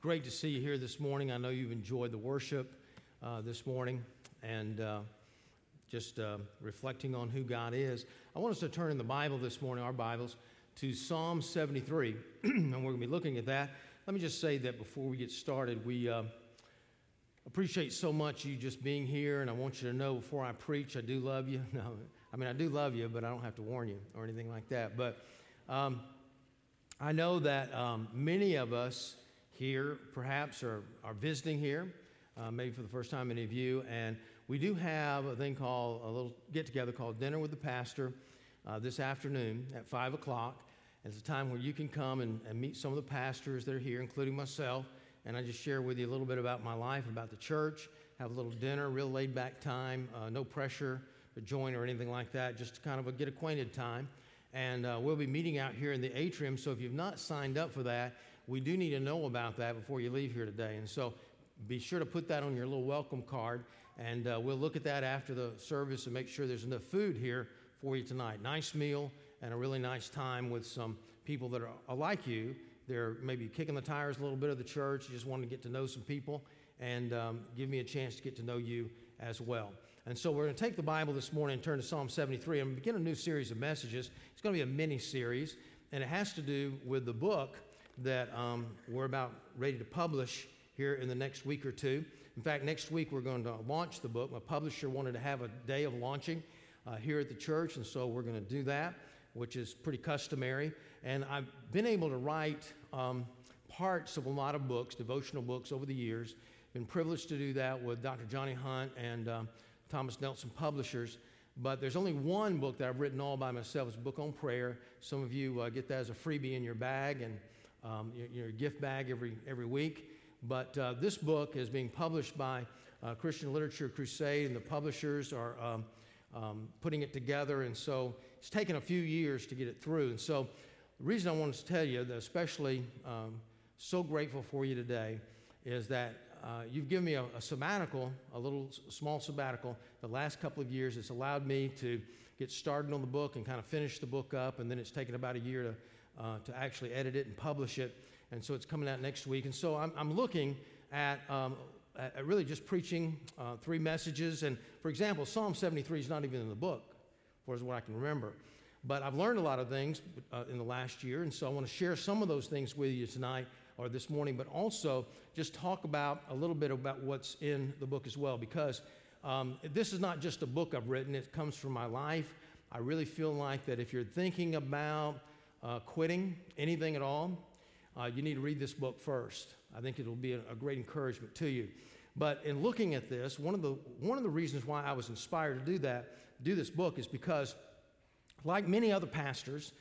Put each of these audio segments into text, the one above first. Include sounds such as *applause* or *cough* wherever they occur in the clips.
Great to see you here this morning. I know you've enjoyed the worship uh, this morning and uh, just uh, reflecting on who God is. I want us to turn in the Bible this morning, our Bibles, to Psalm 73, *clears throat* and we're going to be looking at that. Let me just say that before we get started, we uh, appreciate so much you just being here, and I want you to know before I preach, I do love you. *laughs* No, I mean, I do love you, but I don't have to warn you or anything like that. But um, I know that um, many of us, here, perhaps, or are visiting here, uh, maybe for the first time, many of you. And we do have a thing called a little get together called Dinner with the Pastor uh, this afternoon at 5 o'clock. It's a time where you can come and, and meet some of the pastors that are here, including myself. And I just share with you a little bit about my life, about the church, have a little dinner, real laid back time, uh, no pressure to join or anything like that, just kind of a get acquainted time. And uh, we'll be meeting out here in the atrium. So if you've not signed up for that, we do need to know about that before you leave here today. And so be sure to put that on your little welcome card, and uh, we'll look at that after the service and make sure there's enough food here for you tonight. Nice meal and a really nice time with some people that are like you. They're maybe kicking the tires a little bit of the church, you just want to get to know some people, and um, give me a chance to get to know you as well. And so we're going to take the Bible this morning and turn to Psalm 73 and begin a new series of messages. It's going to be a mini series, and it has to do with the book that um, we're about ready to publish here in the next week or two. In fact, next week we're going to launch the book. My publisher wanted to have a day of launching uh, here at the church, and so we're going to do that, which is pretty customary. And I've been able to write um, parts of a lot of books, devotional books, over the years. Been privileged to do that with Dr. Johnny Hunt and um, Thomas Nelson Publishers. But there's only one book that I've written all by myself. It's a book on prayer. Some of you uh, get that as a freebie in your bag and um, your, your, gift bag every, every week. But uh, this book is being published by uh, Christian Literature Crusade, and the publishers are um, um, putting it together. And so it's taken a few years to get it through. And so the reason I wanted to tell you that, especially um, so grateful for you today, is that uh, you've given me a, a, sabbatical, a little small sabbatical, the last couple of years. It's allowed me to get started on the book and kind of finish the book up, and then it's taken about a year to uh, to actually edit it and publish it. And so it's coming out next week. And so I'm, I'm looking at, um, at, really just preaching uh, three messages. And for example, Psalm 73 is not even in the book, for as what I can remember. But I've learned a lot of things uh, in the last year. And so I want to share some of those things with you tonight or this morning, but also just talk about a little bit about what's in the book as well. Because um, this is not just a book I've written, it comes from my life. I really feel like that if you're thinking about uh, quitting anything at all, uh, you need to read this book first. I think it'll be a, a, great encouragement to you. But in looking at this, one of the one of the reasons why I was inspired to do that, do this book, is because, like many other pastors,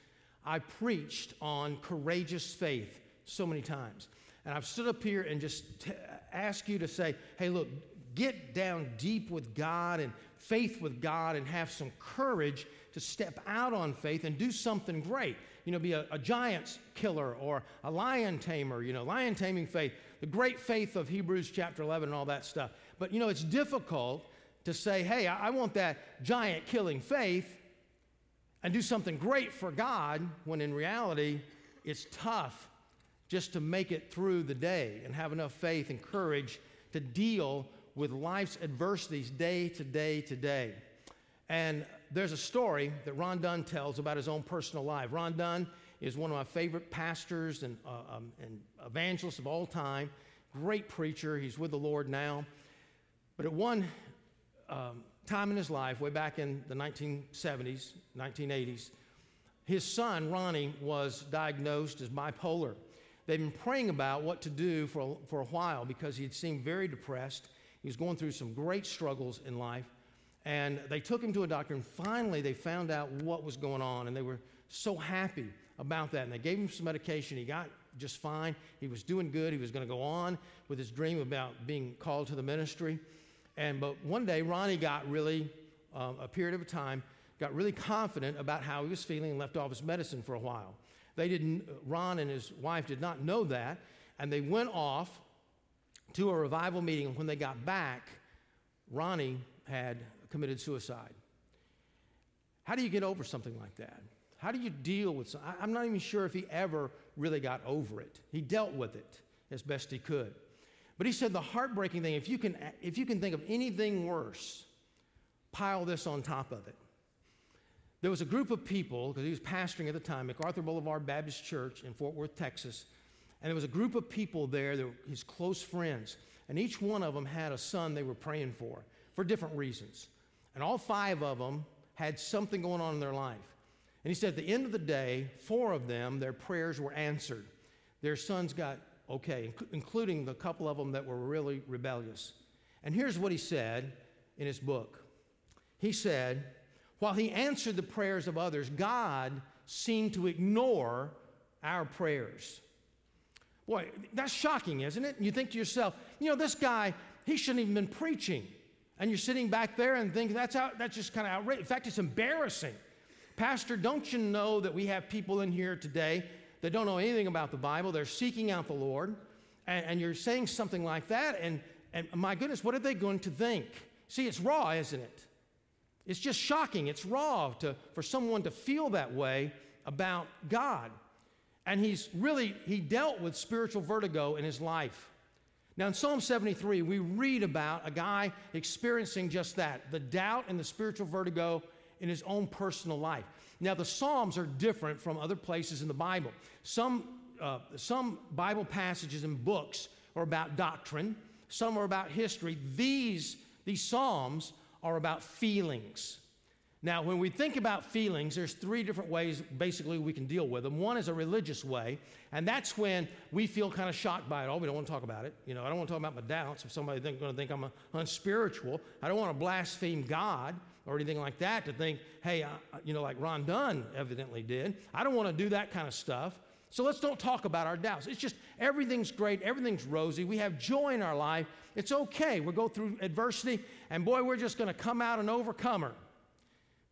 I preached on courageous faith so many times, and I've stood up here and just t- ask you to say, "Hey, look, get down deep with God and faith with God, and have some courage to step out on faith and do something great." You know, be a, a giant killer or a lion tamer, you know, lion taming faith, the great faith of Hebrews chapter 11 and all that stuff. But, you know, it's difficult to say, hey, I, I want that giant killing faith and do something great for God when in reality it's tough just to make it through the day and have enough faith and courage to deal with life's adversities day to day to day. And there's a story that Ron Dunn tells about his own personal life. Ron Dunn is one of my favorite pastors and, uh, um, and evangelists of all time. Great preacher. He's with the Lord now. But at one um, time in his life, way back in the 1970s, 1980s, his son, Ronnie, was diagnosed as bipolar. They've been praying about what to do for, for a while because he had seemed very depressed. He was going through some great struggles in life. And they took him to a doctor, and finally they found out what was going on, and they were so happy about that. And they gave him some medication. He got just fine. He was doing good. He was going to go on with his dream about being called to the ministry. And but one day, Ronnie got really, um, a period of time, got really confident about how he was feeling and left off his medicine for a while. They didn't, Ron and his wife did not know that, and they went off to a revival meeting. And when they got back, Ronnie had committed suicide. How do you get over something like that? How do you deal with something? I'm not even sure if he ever really got over it. He dealt with it as best he could. But he said the heartbreaking thing, if you can, if you can think of anything worse, pile this on top of it. There was a group of people, because he was pastoring at the time, MacArthur Boulevard Baptist Church in Fort Worth, Texas. And there was a group of people there, that his close friends. And each one of them had a son they were praying for, for different reasons. And all five of them had something going on in their life. And he said at the end of the day, four of them, their prayers were answered. Their sons got okay, including the couple of them that were really rebellious. And here's what he said in his book He said, while he answered the prayers of others, God seemed to ignore our prayers. Boy, that's shocking, isn't it? And you think to yourself, you know, this guy, he shouldn't even been preaching. And you're sitting back there and thinking, that's, out, that's just kind of outrageous. In fact, it's embarrassing. Pastor, don't you know that we have people in here today that don't know anything about the Bible? They're seeking out the Lord. And, and you're saying something like that. And, and my goodness, what are they going to think? See, it's raw, isn't it? It's just shocking. It's raw to, for someone to feel that way about God. And he's really, he dealt with spiritual vertigo in his life. Now, in Psalm 73, we read about a guy experiencing just that the doubt and the spiritual vertigo in his own personal life. Now, the Psalms are different from other places in the Bible. Some, uh, some Bible passages and books are about doctrine, some are about history. These, these Psalms are about feelings. Now, when we think about feelings, there's three different ways basically we can deal with them. One is a religious way, and that's when we feel kind of shocked by it. Oh, we don't want to talk about it. You know, I don't want to talk about my doubts. If somebody's going to think I'm unspiritual, I don't want to blaspheme God or anything like that to think, hey, you know, like Ron Dunn evidently did. I don't want to do that kind of stuff. So let's don't talk about our doubts. It's just everything's great, everything's rosy. We have joy in our life. It's okay. we go through adversity, and boy, we're just going to come out an overcomer.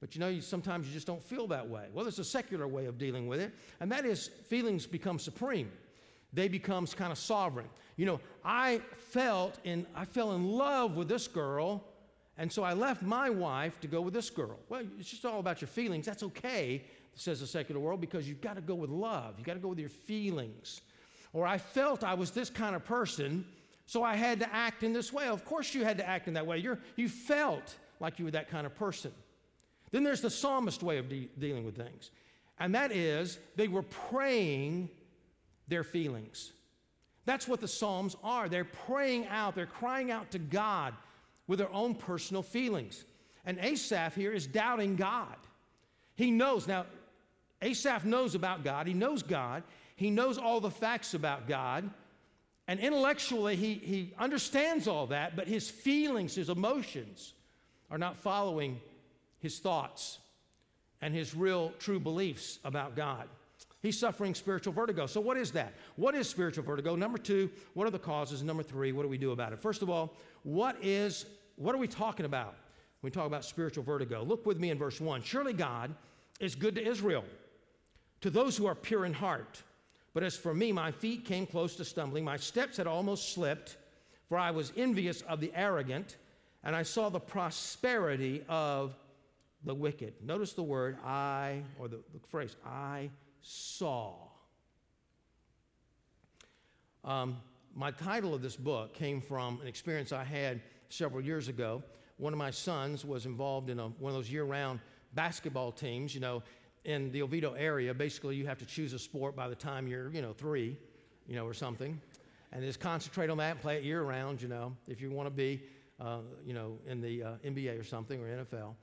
But you know, you, sometimes you just don't feel that way. Well, there's a secular way of dealing with it, and that is feelings become supreme. They becomes kind of sovereign. You know, I felt in I fell in love with this girl, and so I left my wife to go with this girl. Well, it's just all about your feelings. That's okay, says the secular world, because you've got to go with love. You've got to go with your feelings. Or I felt I was this kind of person, so I had to act in this way. Of course, you had to act in that way. You're, you felt like you were that kind of person. Then there's the psalmist way of de- dealing with things, and that is they were praying their feelings. That's what the Psalms are. They're praying out, they're crying out to God with their own personal feelings. And Asaph here is doubting God. He knows, now, Asaph knows about God, he knows God, he knows all the facts about God, and intellectually he, he understands all that, but his feelings, his emotions are not following his thoughts and his real true beliefs about God. He's suffering spiritual vertigo. So, what is that? What is spiritual vertigo? Number two, what are the causes? Number three, what do we do about it? First of all, what is what are we talking about when we talk about spiritual vertigo? Look with me in verse one. Surely God is good to Israel, to those who are pure in heart. But as for me, my feet came close to stumbling, my steps had almost slipped, for I was envious of the arrogant, and I saw the prosperity of the wicked. Notice the word I, or the, the phrase, I saw. Um, my title of this book came from an experience I had several years ago. One of my sons was involved in a, one of those year round basketball teams. You know, in the Oviedo area, basically, you have to choose a sport by the time you're, you know, three, you know, or something. And just concentrate on that and play it year round, you know, if you want to be, uh, you know, in the uh, NBA or something or NFL.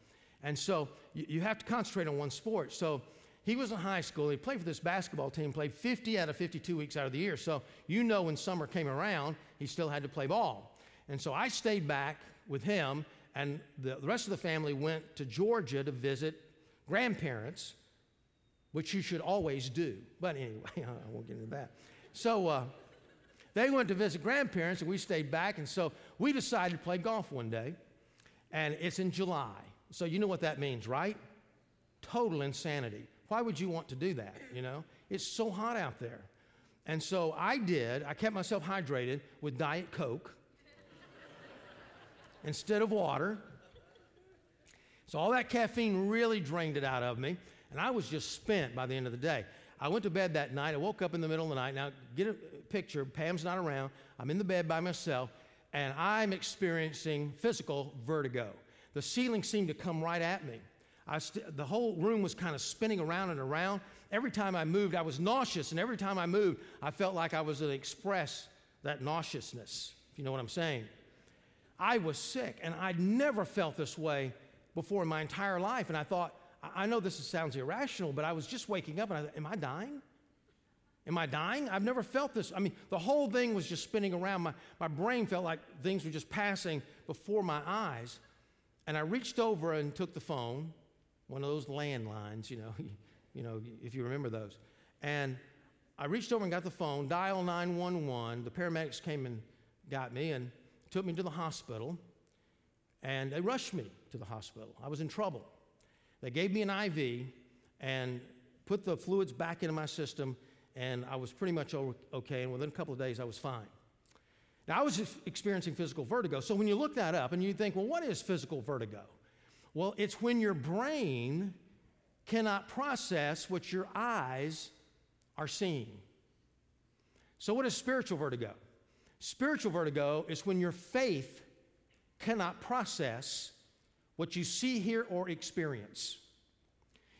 And so you, you have to concentrate on one sport. So he was in high school. He played for this basketball team, played 50 out of 52 weeks out of the year. So you know when summer came around, he still had to play ball. And so I stayed back with him, and the, the rest of the family went to Georgia to visit grandparents, which you should always do. But anyway, *laughs* I won't get into that. So uh, they went to visit grandparents, and we stayed back. And so we decided to play golf one day, and it's in July. So you know what that means, right? Total insanity. Why would you want to do that? You know, it's so hot out there. And so I did, I kept myself hydrated with Diet Coke *laughs* instead of water. So all that caffeine really drained it out of me, and I was just spent by the end of the day. I went to bed that night. I woke up in the middle of the night. Now, get a picture. Pam's not around. I'm in the bed by myself, and I'm experiencing physical vertigo. The ceiling seemed to come right at me. St- the whole room was kind of spinning around and around. Every time I moved, I was nauseous, and every time I moved, I felt like I was to express that nauseousness, if you know what I'm saying. I was sick, and I'd never felt this way before in my entire life. And I thought, I know this sounds irrational, but I was just waking up and I thought, Am I dying? Am I dying? I've never felt this. I mean, the whole thing was just spinning around. My, my brain felt like things were just passing before my eyes. And I reached over and took the phone, one of those landlines, you know, *laughs* you know, if you remember those. And I reached over and got the phone, dial 911. The paramedics came and got me and took me to the hospital. And they rushed me to the hospital. I was in trouble. They gave me an IV and put the fluids back into my system, and I was pretty much okay. And within a couple of days, I was fine. Now, I was experiencing physical vertigo. So when you look that up and you think, well, what is physical vertigo? Well, it's when your brain cannot process what your eyes are seeing. So, what is spiritual vertigo? Spiritual vertigo is when your faith cannot process what you see, hear, or experience.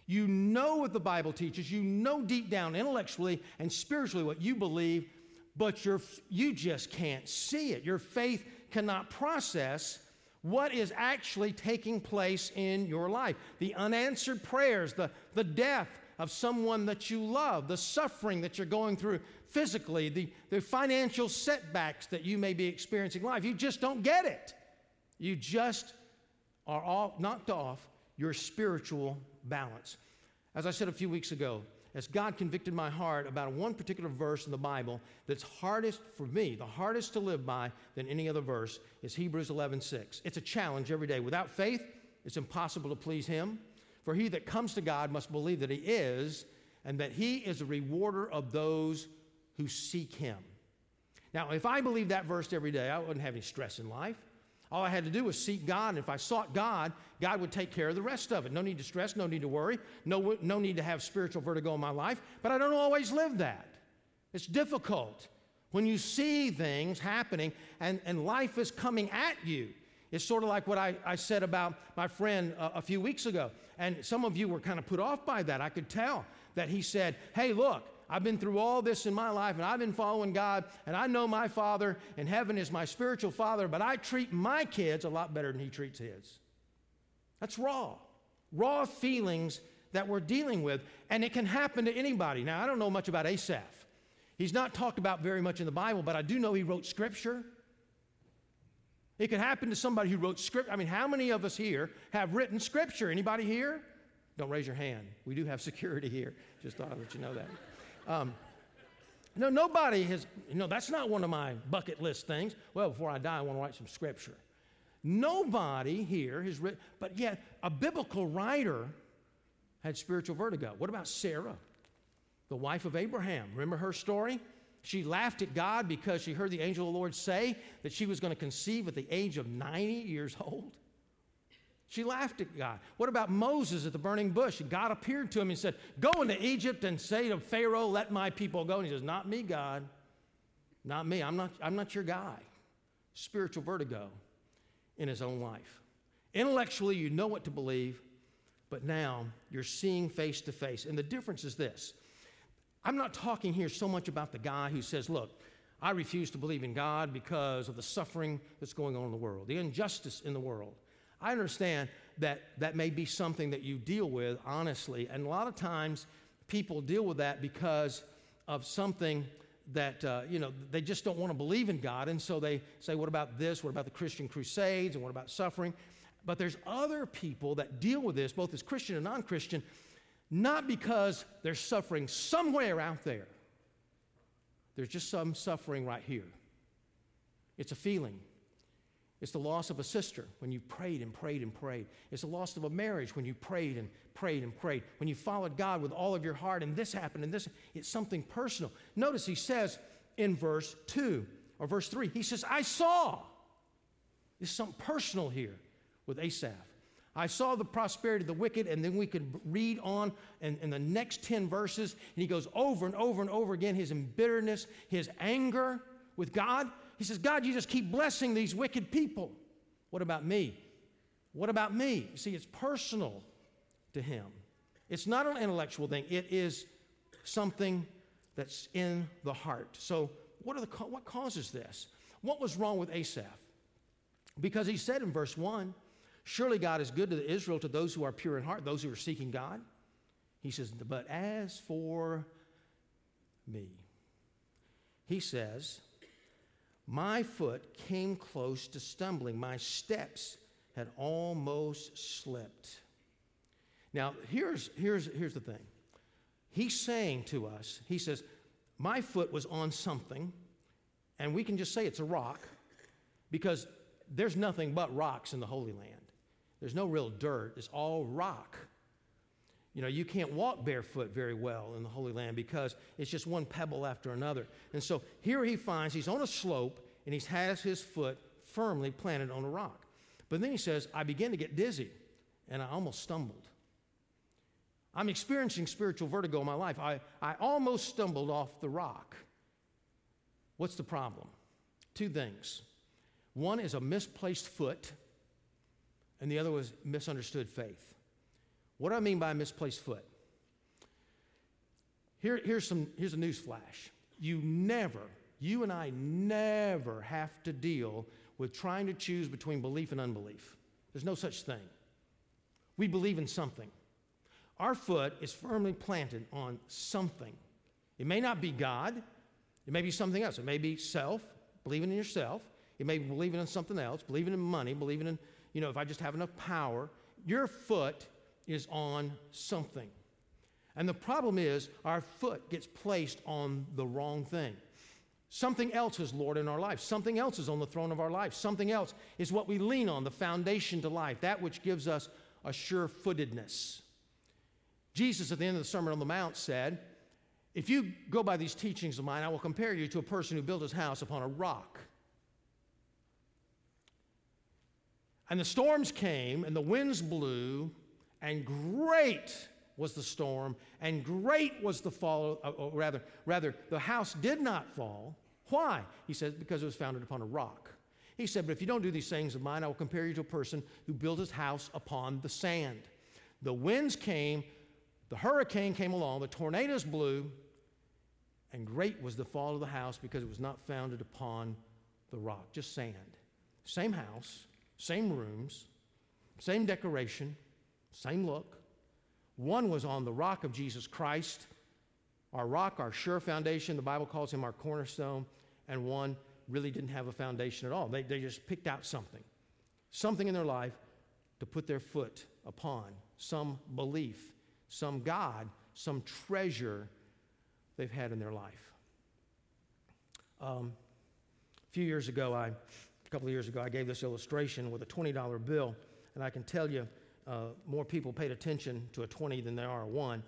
You know what the Bible teaches, you know deep down intellectually and spiritually what you believe, but you you just can't see it. Your faith cannot process what is actually taking place in your life. The unanswered prayers, the, the death of someone that you love, the suffering that you're going through physically, the, the financial setbacks that you may be experiencing in life. You just don't get it. You just are all knocked off your spiritual balance. As I said a few weeks ago, as God convicted my heart about one particular verse in the Bible that's hardest for me, the hardest to live by than any other verse, is Hebrews 11:6. It's a challenge every day. Without faith, it's impossible to please Him. For he that comes to God must believe that He is, and that He is a rewarder of those who seek Him. Now, if I believed that verse every day, I wouldn't have any stress in life. All I had to do was seek God. And if I sought God, God would take care of the rest of it. No need to stress, no need to worry, no, no need to have spiritual vertigo in my life. But I don't always live that. It's difficult when you see things happening and, and life is coming at you. It's sort of like what I, I said about my friend a, a few weeks ago. And some of you were kind of put off by that. I could tell that he said, Hey, look, I've been through all this in my life and I've been following God and I know my Father in heaven is my spiritual Father, but I treat my kids a lot better than He treats His. That's raw. Raw feelings that we're dealing with, and it can happen to anybody. Now, I don't know much about Asaph. He's not talked about very much in the Bible, but I do know he wrote scripture. It could happen to somebody who wrote script. I mean, how many of us here have written scripture? Anybody here? Don't raise your hand. We do have security here. Just thought I'd let you know that. Um, no, nobody has, you know, that's not one of my bucket list things. Well, before I die, I want to write some scripture. Nobody here has written, but yet a biblical writer had spiritual vertigo. What about Sarah, the wife of Abraham? Remember her story? She laughed at God because she heard the angel of the Lord say that she was going to conceive at the age of 90 years old. She laughed at God. What about Moses at the burning bush? God appeared to him and said, Go into Egypt and say to Pharaoh, Let my people go. And he says, Not me, God. Not me. I'm not, I'm not your guy. Spiritual vertigo in his own life. Intellectually, you know what to believe, but now you're seeing face to face. And the difference is this I'm not talking here so much about the guy who says, Look, I refuse to believe in God because of the suffering that's going on in the world, the injustice in the world. I understand that that may be something that you deal with honestly, and a lot of times people deal with that because of something that uh, you know they just don't want to believe in God, and so they say, "What about this? What about the Christian Crusades? And what about suffering?" But there's other people that deal with this, both as Christian and non-Christian, not because they're suffering somewhere out there. There's just some suffering right here. It's a feeling. It's the loss of a sister when you prayed and prayed and prayed. It's the loss of a marriage when you prayed and prayed and prayed. When you followed God with all of your heart and this happened and this, it's something personal. Notice he says in verse 2 or verse 3, he says, I saw. There's something personal here with Asaph. I saw the prosperity of the wicked, and then we could read on in, in the next 10 verses, and he goes over and over and over again his embitteredness, his anger with God. He says, God, you just keep blessing these wicked people. What about me? What about me? See, it's personal to him. It's not an intellectual thing, it is something that's in the heart. So, what, are the, what causes this? What was wrong with Asaph? Because he said in verse 1, Surely God is good to Israel, to those who are pure in heart, those who are seeking God. He says, But as for me, he says, My foot came close to stumbling, my steps had almost slipped. Now, here's, here's, here's the thing. He's saying to us, He says, My foot was on something, and we can just say it's a rock because there's nothing but rocks in the Holy Land. There's no real dirt, it's all rock. You know, you can't walk barefoot very well in the Holy Land because it's just one pebble after another. And so here he finds he's on a slope and he has his foot firmly planted on a rock. But then he says, I began to get dizzy and I almost stumbled. I'm experiencing spiritual vertigo in my life. I, I almost stumbled off the rock. What's the problem? Two things. One is a misplaced foot, and the other was misunderstood faith. What do I mean by misplaced foot? Here, here's, some, here's a news flash. You never, you and I never have to deal with trying to choose between belief and unbelief. There's no such thing. We believe in something. Our foot is firmly planted on something. It may not be God, it may be something else. It may be self, believing in yourself. It may be believing in something else, believing in money, believing in you know, if I just have enough power, your foot is on something. And the problem is, our foot gets placed on the wrong thing. Something else is Lord in our life. Something else is on the throne of our life. Something else is what we lean on, the foundation to life, that which gives us a sure footedness. Jesus, at the end of the Sermon on the Mount, said, If you go by these teachings of mine, I will compare you to a person who built his house upon a rock. And the storms came, and the winds blew, and great was the storm, and great was the fall, uh, or rather, rather, the house did not fall. Why? He said, because it was founded upon a rock. He said, But if you don't do these things of mine, I will compare you to a person who built his house upon the sand. The winds came, the hurricane came along, the tornadoes blew, and great was the fall of the house because it was not founded upon the rock, just sand. Same house, same rooms, same decoration, same look. One was on the rock of Jesus Christ, our rock, our sure foundation. The Bible calls him our cornerstone. And one really didn't have a foundation at all. They, they just picked out something, something in their life to put their foot upon, some belief, some God, some treasure they've had in their life. Um, a few years ago, I, a couple of years ago, I gave this illustration with a $20 bill, and I can tell you uh, more people paid attention to a 20 than there are a 1,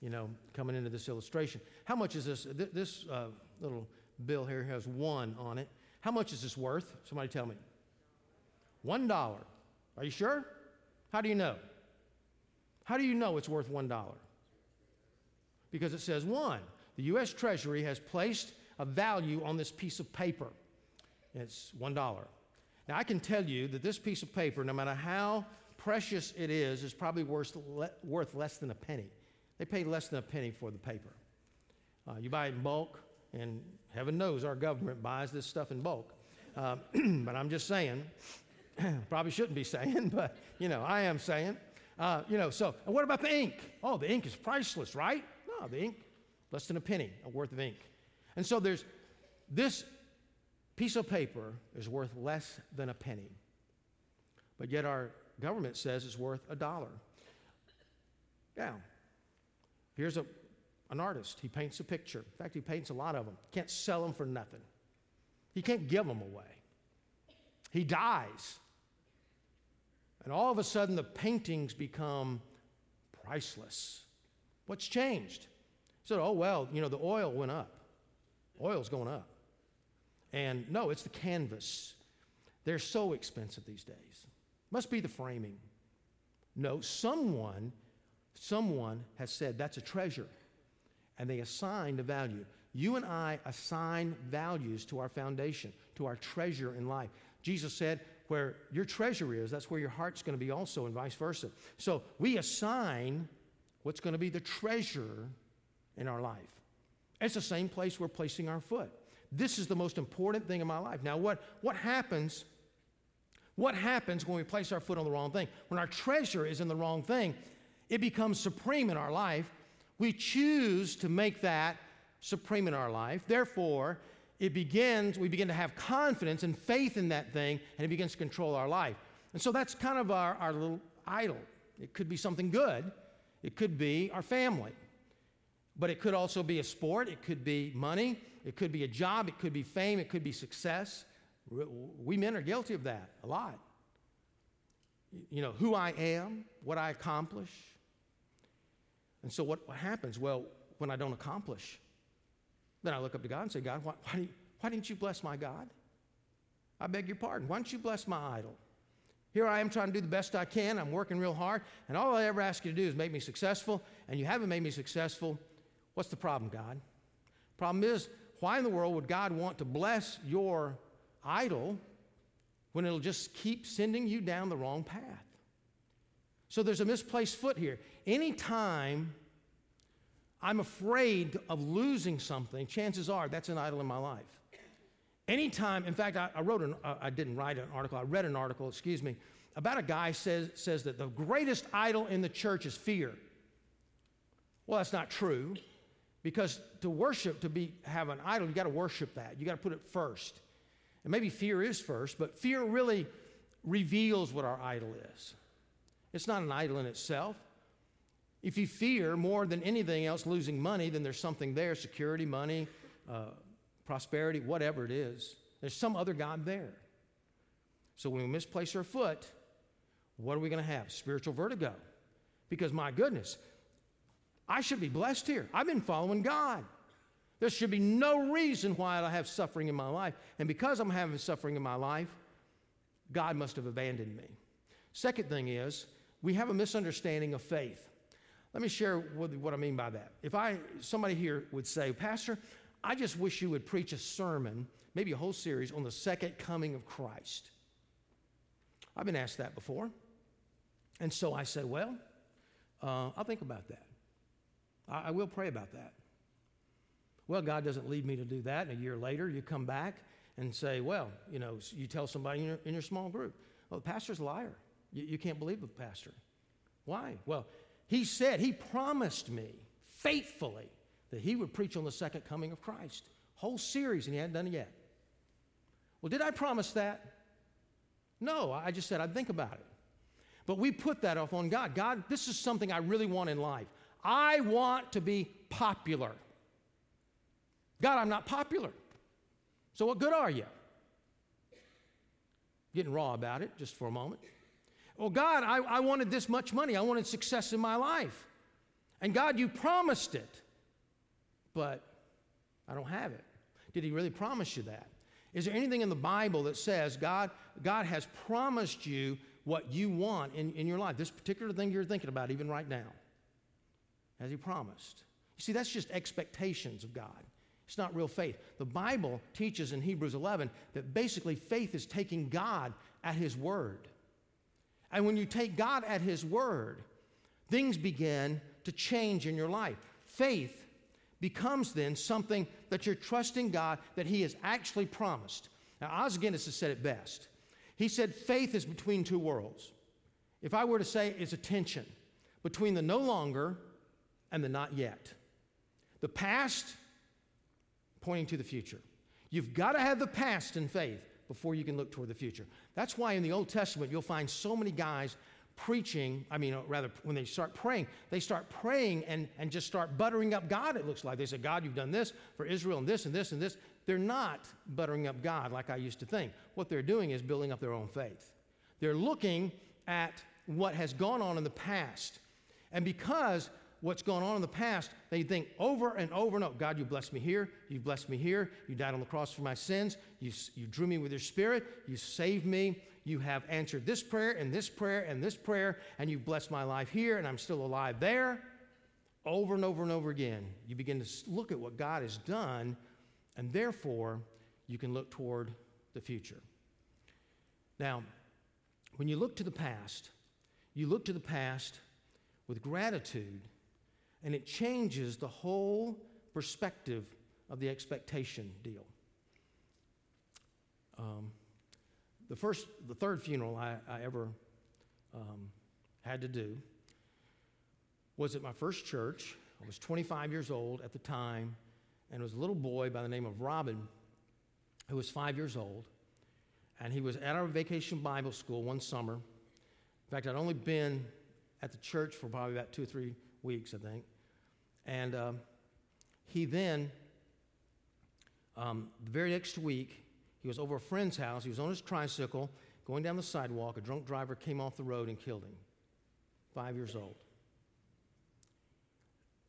you know, coming into this illustration. How much is this? Th- this uh, little bill here has 1 on it. How much is this worth? Somebody tell me. $1. Are you sure? How do you know? How do you know it's worth $1? Because it says 1. The U.S. Treasury has placed a value on this piece of paper. It's $1. Now, I can tell you that this piece of paper, no matter how precious it is, is probably worth, worth less than a penny. They pay less than a penny for the paper. Uh, you buy it in bulk, and heaven knows our government buys this stuff in bulk. Uh, *clears throat* but I'm just saying, *clears throat* probably shouldn't be saying, *laughs* but you know, I am saying. Uh, you know, so, and what about the ink? Oh, the ink is priceless, right? No, the ink, less than a penny, a worth of ink. And so there's this piece of paper is worth less than a penny. But yet our government says it's worth a dollar. Now, here's a, an artist. He paints a picture. In fact, he paints a lot of them. Can't sell them for nothing. He can't give them away. He dies. And all of a sudden, the paintings become priceless. What's changed? He said, oh, well, you know, the oil went up. Oil's going up. And no, it's the canvas. They're so expensive these days. Must be the framing. No, someone, someone has said that's a treasure, and they assigned a value. You and I assign values to our foundation, to our treasure in life. Jesus said, where your treasure is, that's where your heart's going to be also, and vice versa. So we assign what's going to be the treasure in our life. It's the same place we're placing our foot. This is the most important thing in my life. Now, what, what happens? What happens when we place our foot on the wrong thing? When our treasure is in the wrong thing, it becomes supreme in our life. We choose to make that supreme in our life. Therefore, it begins, we begin to have confidence and faith in that thing, and it begins to control our life. And so that's kind of our, our little idol. It could be something good, it could be our family, but it could also be a sport, it could be money, it could be a job, it could be fame, it could be success. We men are guilty of that a lot. You know, who I am, what I accomplish. And so what, happens? Well, when I don't accomplish, then I look up to God and say, God, why, why, why didn't you bless my God? I beg your pardon. Why don't you bless my idol? Here I am trying to do the best I can. I'm working real hard. And all I ever ask you to do is make me successful. And you haven't made me successful. What's the problem, God? Problem is, why in the world would God want to bless your idol when it'll just keep sending you down the wrong path? So there's a misplaced foot here. Anytime I'm afraid of losing something, chances are that's an idol in my life. Anytime, in fact, I, I wrote an, uh, I didn't write an article, I read an article, excuse me, about a guy says, says that the greatest idol in the church is fear. Well, that's not true because to worship, to be have an idol, you got to worship that. You got to put it first. And maybe fear is first, but fear really reveals what our idol is. It's not an idol in itself. If you fear more than anything else losing money, then there's something there security, money, uh, prosperity, whatever it is. There's some other God there. So when we misplace our foot, what are we going to have? Spiritual vertigo. Because my goodness, I should be blessed here. I've been following God. There should be no reason why I have suffering in my life. And because I'm having suffering in my life, God must have abandoned me. Second thing is, we have a misunderstanding of faith. Let me share what I mean by that. If I somebody here would say, Pastor, I just wish you would preach a sermon, maybe a whole series on the second coming of Christ. I've been asked that before. And so I said, Well, uh, I'll think about that. I, I will pray about that. Well, God doesn't lead me to do that. And a year later, you come back and say, Well, you know, you tell somebody in your, in your small group, Well, the pastor's a liar. You, you can't believe the pastor. Why? Well, he said, He promised me faithfully that He would preach on the second coming of Christ. Whole series, and He hadn't done it yet. Well, did I promise that? No, I just said I'd think about it. But we put that off on God. God, this is something I really want in life. I want to be popular. God, I'm not popular. So what good are you? Getting raw about it just for a moment. Well, God, I, I wanted this much money. I wanted success in my life. And God, you promised it, but I don't have it. Did He really promise you that? Is there anything in the Bible that says God, God has promised you what you want in, in your life? This particular thing you're thinking about, even right now. Has He promised? You see, that's just expectations of God. It's not real faith. The Bible teaches in Hebrews 11 that basically faith is taking God at His word. And when you take God at His word, things begin to change in your life. Faith becomes then something that you're trusting God that He has actually promised. Now, Os Guinness has said it best. He said, faith is between two worlds. If I were to say it's a tension between the no longer and the not yet. The past pointing to the future. You've got to have the past in faith before you can look toward the future. That's why in the Old Testament you'll find so many guys preaching, I mean, uh, rather, when they start praying, they start praying and, and just start buttering up God, it looks like. They say, God, you've done this for Israel and this and this and this. They're not buttering up God like I used to think. What they're doing is building up their own faith. They're looking at what has gone on in the past. And because what's going on in the past, they think over and over and over God, you blessed me here, you blessed me here, you died on the cross for my sins, you, you drew me with your spirit, you saved me, you have answered this prayer and this prayer and this prayer, and you've blessed my life here, and I'm still alive there. Over and over and over again, you begin to look at what God has done, and therefore you can look toward the future. Now, when you look to the past, you look to the past with gratitude, and it changes the whole perspective of the expectation deal. Um, the first, the third funeral I, I ever um, had to do was at my first church. I was 25 years old at the time, and it was a little boy by the name of Robin who was five years old. And he was at our vacation Bible school one summer. In fact, I'd only been at the church for probably about two or three weeks, I think. And um, he then, um, the very next week, he was over a friend's house. He was on his tricycle going down the sidewalk. A drunk driver came off the road and killed him. Five years old.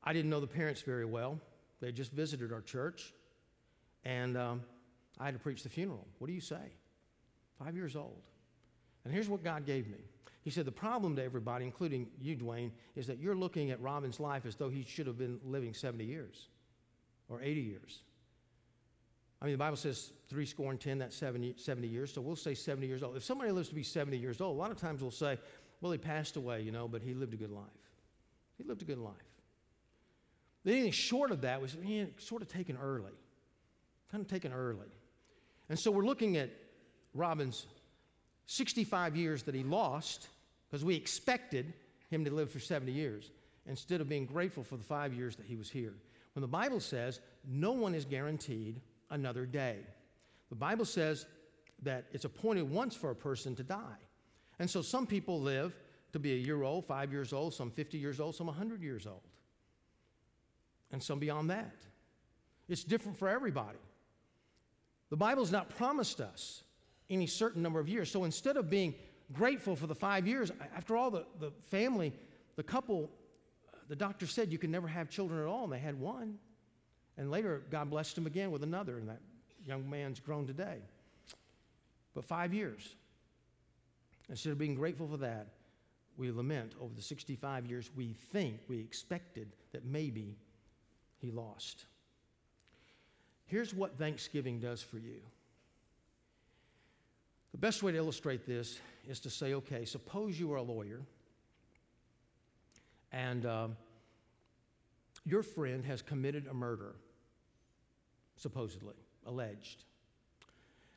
I didn't know the parents very well. They had just visited our church. And um, I had to preach the funeral. What do you say? Five years old. And here's what God gave me. He said, The problem to everybody, including you, Dwayne, is that you're looking at Robin's life as though he should have been living 70 years or 80 years. I mean, the Bible says three score and 10, that's 70, 70 years, so we'll say 70 years old. If somebody lives to be 70 years old, a lot of times we'll say, well, he passed away, you know, but he lived a good life. He lived a good life. Anything short of that was sort of taken early, kind of taken early. And so we're looking at Robin's 65 years that he lost because we expected him to live for 70 years instead of being grateful for the five years that he was here. When the Bible says no one is guaranteed another day, the Bible says that it's appointed once for a person to die. And so some people live to be a year old, five years old, some 50 years old, some 100 years old, and some beyond that. It's different for everybody. The Bible's not promised us any certain number of years. So instead of being grateful for the five years, after all, the, the family, the couple, uh, the doctor said you could never have children at all, and they had one. And later, God blessed them again with another, and that young man's grown today. But five years. Instead of being grateful for that, we lament over the 65 years we think, we expected that maybe he lost. Here's what Thanksgiving does for you. The best way to illustrate this is to say, okay, suppose you are a lawyer and uh, your friend has committed a murder, supposedly, alleged.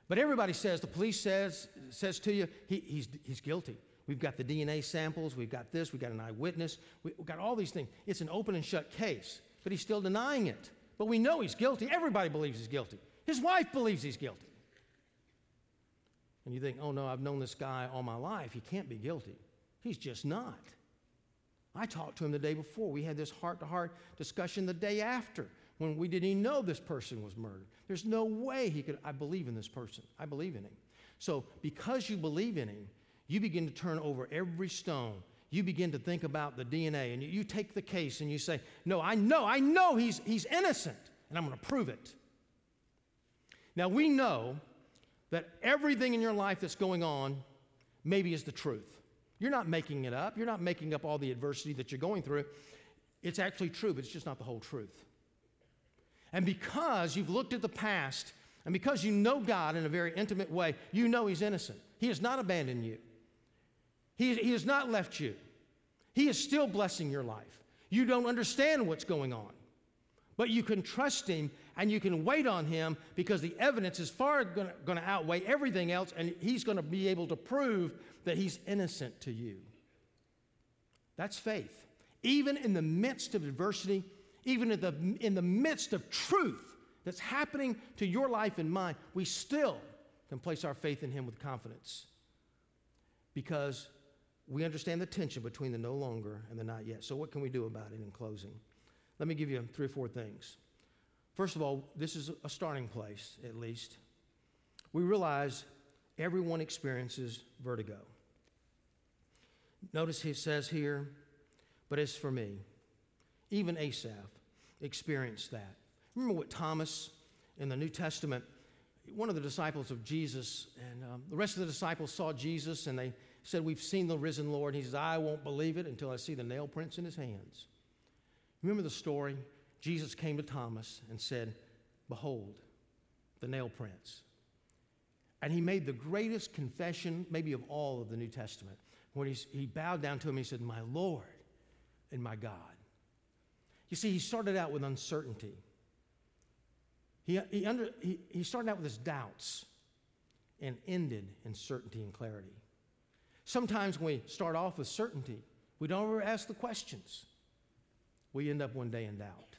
But everybody says, the police says, says to you, he, he's, he's guilty. We've got the DNA samples, we've got this, we've got an eyewitness, we've got all these things. It's an open and shut case, but he's still denying it. But we know he's guilty. Everybody believes he's guilty. His wife believes he's guilty. And you think, oh no, I've known this guy all my life. He can't be guilty. He's just not. I talked to him the day before. We had this heart to heart discussion the day after when we didn't even know this person was murdered. There's no way he could. I believe in this person. I believe in him. So, because you believe in him, you begin to turn over every stone. You begin to think about the DNA and you, you take the case and you say, No, I know, I know he's, he's innocent, and I'm going to prove it. Now, we know that everything in your life that's going on maybe is the truth. You're not making it up. You're not making up all the adversity that you're going through. It's actually true, but it's just not the whole truth. And because you've looked at the past and because you know God in a very intimate way, you know He's innocent. He has not abandoned you, He, he has not left you. He is still blessing your life. You don't understand what's going on, but you can trust Him and you can wait on him because the evidence is far going to outweigh everything else, and he's going to be able to prove that he's innocent to you. That's faith. Even in the midst of adversity, even in the, in the midst of truth that's happening to your life and mine, we still can place our faith in him with confidence because we understand the tension between the no longer and the not yet. So, what can we do about it in closing? Let me give you three or four things. First of all, this is a starting place, at least. We realize everyone experiences vertigo. Notice he says here, but as for me, Even Asaph experienced that. Remember what Thomas in the New Testament, one of the disciples of Jesus, and um, the rest of the disciples saw Jesus and they said, We've seen the risen Lord. And He says, I won't believe it until I see the nail prints in his hands. Remember the story? Jesus came to Thomas and said, Behold, the nail prints. And he made the greatest confession, maybe of all of the New Testament, when he, he bowed down to him. He said, My Lord and my God. You see, he started out with uncertainty. He, he, under, he, he started out with his doubts and ended in certainty and clarity. Sometimes when we start off with certainty, we don't ever ask the questions. We end up one day in doubt.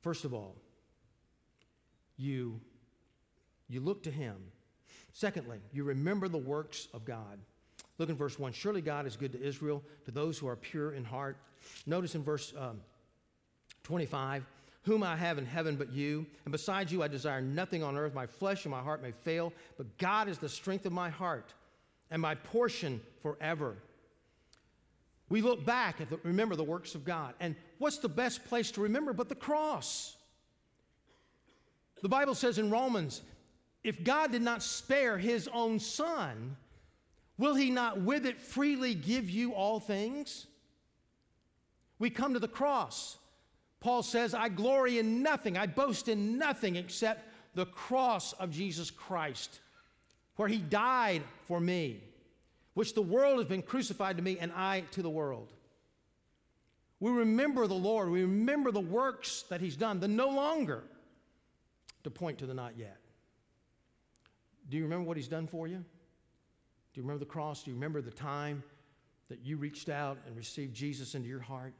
First of all, you, you look to Him. Secondly, you remember the works of God. Look in verse 1. Surely God is good to Israel, to those who are pure in heart. Notice in verse um, 25 whom I have in heaven but you. And besides you, I desire nothing on earth. My flesh and my heart may fail, but God is the strength of my heart and my portion forever. We look back at the, remember the works of God. And what's the best place to remember but the cross? The Bible says in Romans, if God did not spare his own son, will he not with it freely give you all things? We come to the cross. Paul says, I glory in nothing, I boast in nothing except the cross of Jesus Christ, where he died for me, which the world has been crucified to me and I to the world. We remember the Lord, we remember the works that he's done, the no longer to point to the not yet. Do you remember what he's done for you? Do you remember the cross? Do you remember the time that you reached out and received Jesus into your heart?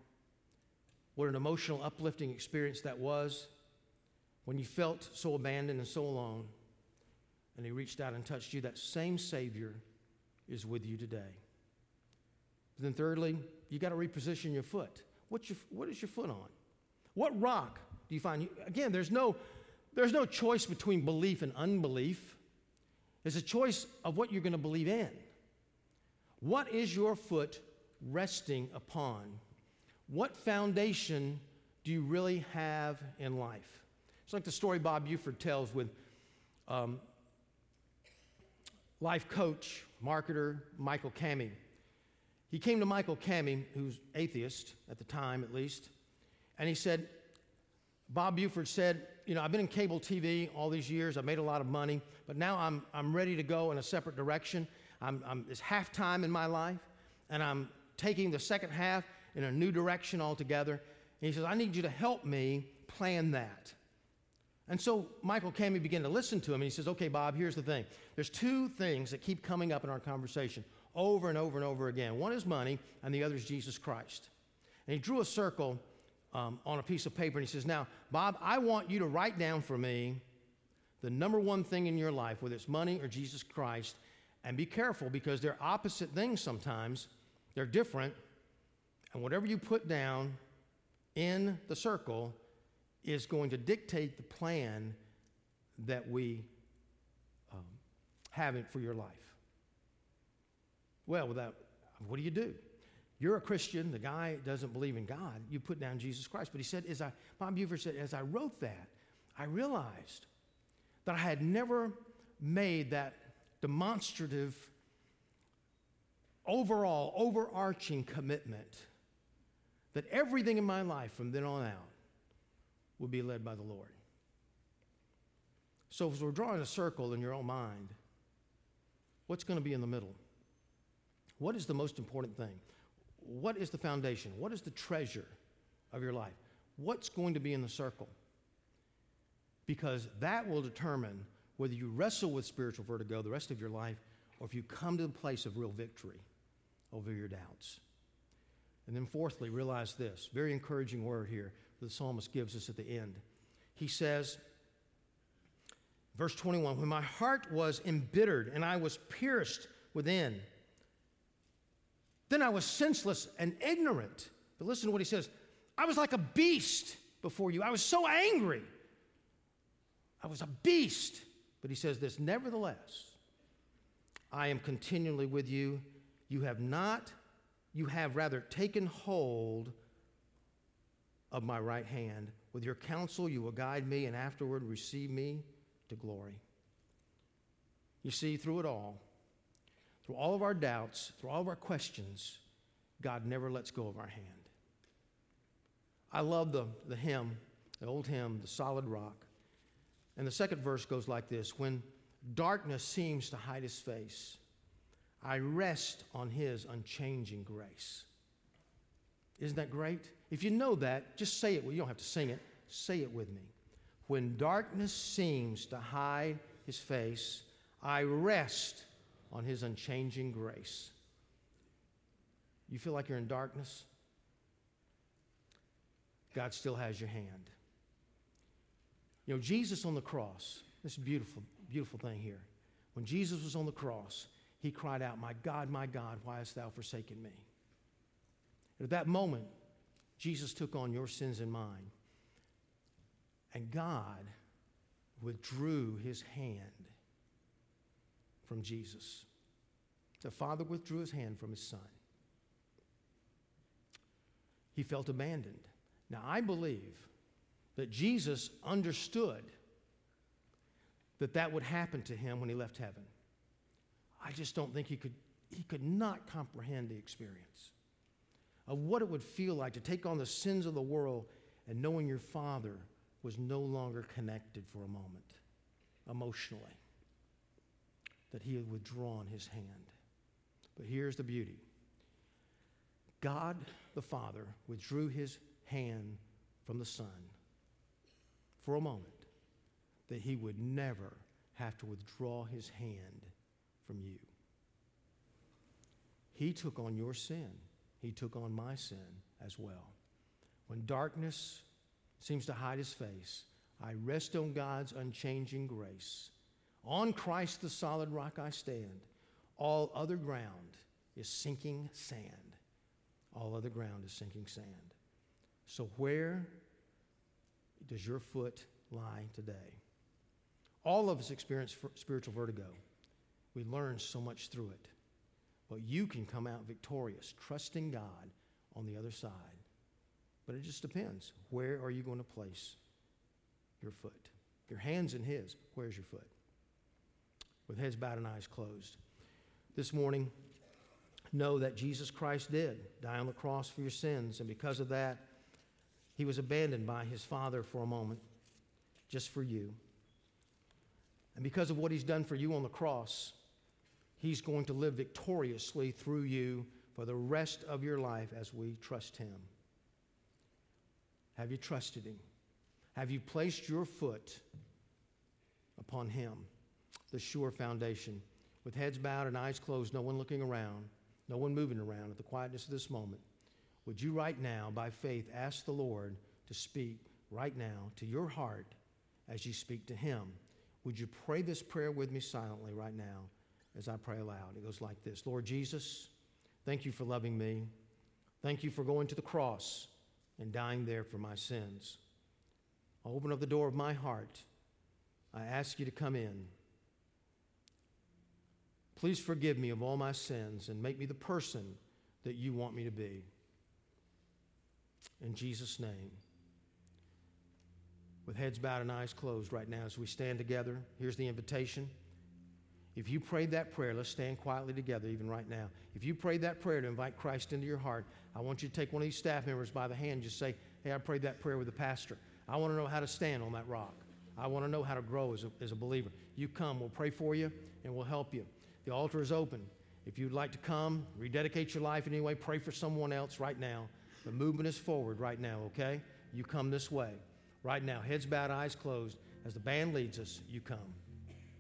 What an emotional, uplifting experience that was when you felt so abandoned and so alone, and He reached out and touched you. That same Savior is with you today. But then, thirdly, you got to reposition your foot. What's your, what is your foot on? What rock do you find? Again, there's no, there's no choice between belief and unbelief. It's a choice of what you're going to believe in. What is your foot resting upon? What foundation do you really have in life? It's like the story Bob Buford tells with um, life coach, marketer Michael Kami. He came to Michael Kami, who's atheist at the time at least, and he said, Bob Buford said, You know, I've been in cable TV all these years, I've made a lot of money, but now I'm, I'm ready to go in a separate direction. I'm, I'm, it's halftime in my life, and I'm taking the second half in a new direction altogether. And he says, I need you to help me plan that. And so Michael Kami began to listen to him, and he says, Okay, Bob, here's the thing. There's two things that keep coming up in our conversation over and over and over again. One is money, and the other is Jesus Christ. And he drew a circle um, on a piece of paper, and he says, Now, Bob, I want you to write down for me the number one thing in your life, whether it's money or Jesus Christ, and be careful because they're opposite things sometimes. They're different, and whatever you put down in the circle is going to dictate the plan that we um, have for your life. Well, without, what do you do? You're a Christian, the guy doesn't believe in God, you put down Jesus Christ. But he said, as I, Bob Buford said, as I wrote that, I realized that I had never made that demonstrative, overall, overarching commitment that everything in my life from then on out will be led by the Lord. So, as we're drawing a circle in your own mind, what's going to be in the middle? What is the most important thing? What is the foundation? What is the treasure of your life? What's going to be in the circle? Because that will determine whether you wrestle with spiritual vertigo the rest of your life or if you come to the place of real victory over your doubts. And then, fourthly, realize this very encouraging word here that the psalmist gives us at the end. He says, verse 21 When my heart was embittered and I was pierced within, then I was senseless and ignorant. But listen to what he says I was like a beast before you. I was so angry. I was a beast. But he says this Nevertheless, I am continually with you. You have not you have rather taken hold of my right hand. With your counsel, you will guide me, and afterward receive me to glory. You see, through it all, through all of our doubts, through all of our questions, God never lets go of our hand. I love the, the hymn, the old hymn, The Solid Rock. And the second verse goes like this When darkness seems to hide his face, I rest on his unchanging grace. Isn't that great? If you know that, just say it. Well, you don't have to sing it. Say it with me. When darkness seems to hide his face, I rest on his unchanging grace. You feel like you're in darkness? God still has your hand. You know, Jesus on the cross, this beautiful, beautiful thing here. When Jesus was on the cross, he cried out, My God, my God, why hast thou forsaken me? And at that moment, Jesus took on your sins and mine. And God withdrew his hand from Jesus. The Father withdrew his hand from his Son. He felt abandoned. Now, I believe that Jesus understood that that would happen to him when he left heaven. I just don't think he could, he could not comprehend the experience of what it would feel like to take on the sins of the world and knowing your Father was no longer connected for a moment emotionally, that he had withdrawn his hand. But here's the beauty God the Father withdrew his hand from the Son for a moment, that he would never have to withdraw his hand from you. He took on your sin, he took on my sin as well. When darkness seems to hide his face, I rest on God's unchanging grace. On Christ, the solid rock, I stand. All other ground is sinking sand. All other ground is sinking sand. So, where does your foot lie today? All of us experience spiritual vertigo. We learn so much through it. But you can come out victorious, trusting God on the other side. But it just depends. Where are you going to place your foot? Your hand's in His. Where's your foot? With heads bowed and eyes closed. This morning, know that Jesus Christ did die on the cross for your sins, and because of that, he was abandoned by his Father for a moment, just for you. And because of what he's done for you on the cross, he's going to live victoriously through you for the rest of your life as we trust him. Have you trusted him? Have you placed your foot upon him, the sure foundation? With heads bowed and eyes closed, no one looking around no one moving around at the quietness of this moment, would you right now, by faith, ask the Lord to speak right now to your heart as you speak to Him? Would you pray this prayer with me silently right now as I pray aloud? It goes like this Lord Jesus, thank you for loving me. Thank you for going to the cross and dying there for my sins. I open up the door of my heart. I ask you to come in. Please forgive me of all my sins and make me the person that you want me to be. In Jesus' name. With heads bowed and eyes closed right now as we stand together, here's the invitation. If you prayed that prayer, let's stand quietly together even right now. If you prayed that prayer to invite Christ into your heart, I want you to take one of these staff members by the hand and just say, Hey, I prayed that prayer with the pastor. I want to know how to stand on that rock. I want to know how to grow as a, as a believer. You come, we'll pray for you, and we'll help you. The altar is open. If you'd like to come, rededicate your life in any way, pray for someone else right now. The movement is forward right now, okay? You come this way. Right now, heads bowed, eyes closed. As the band leads us, you come.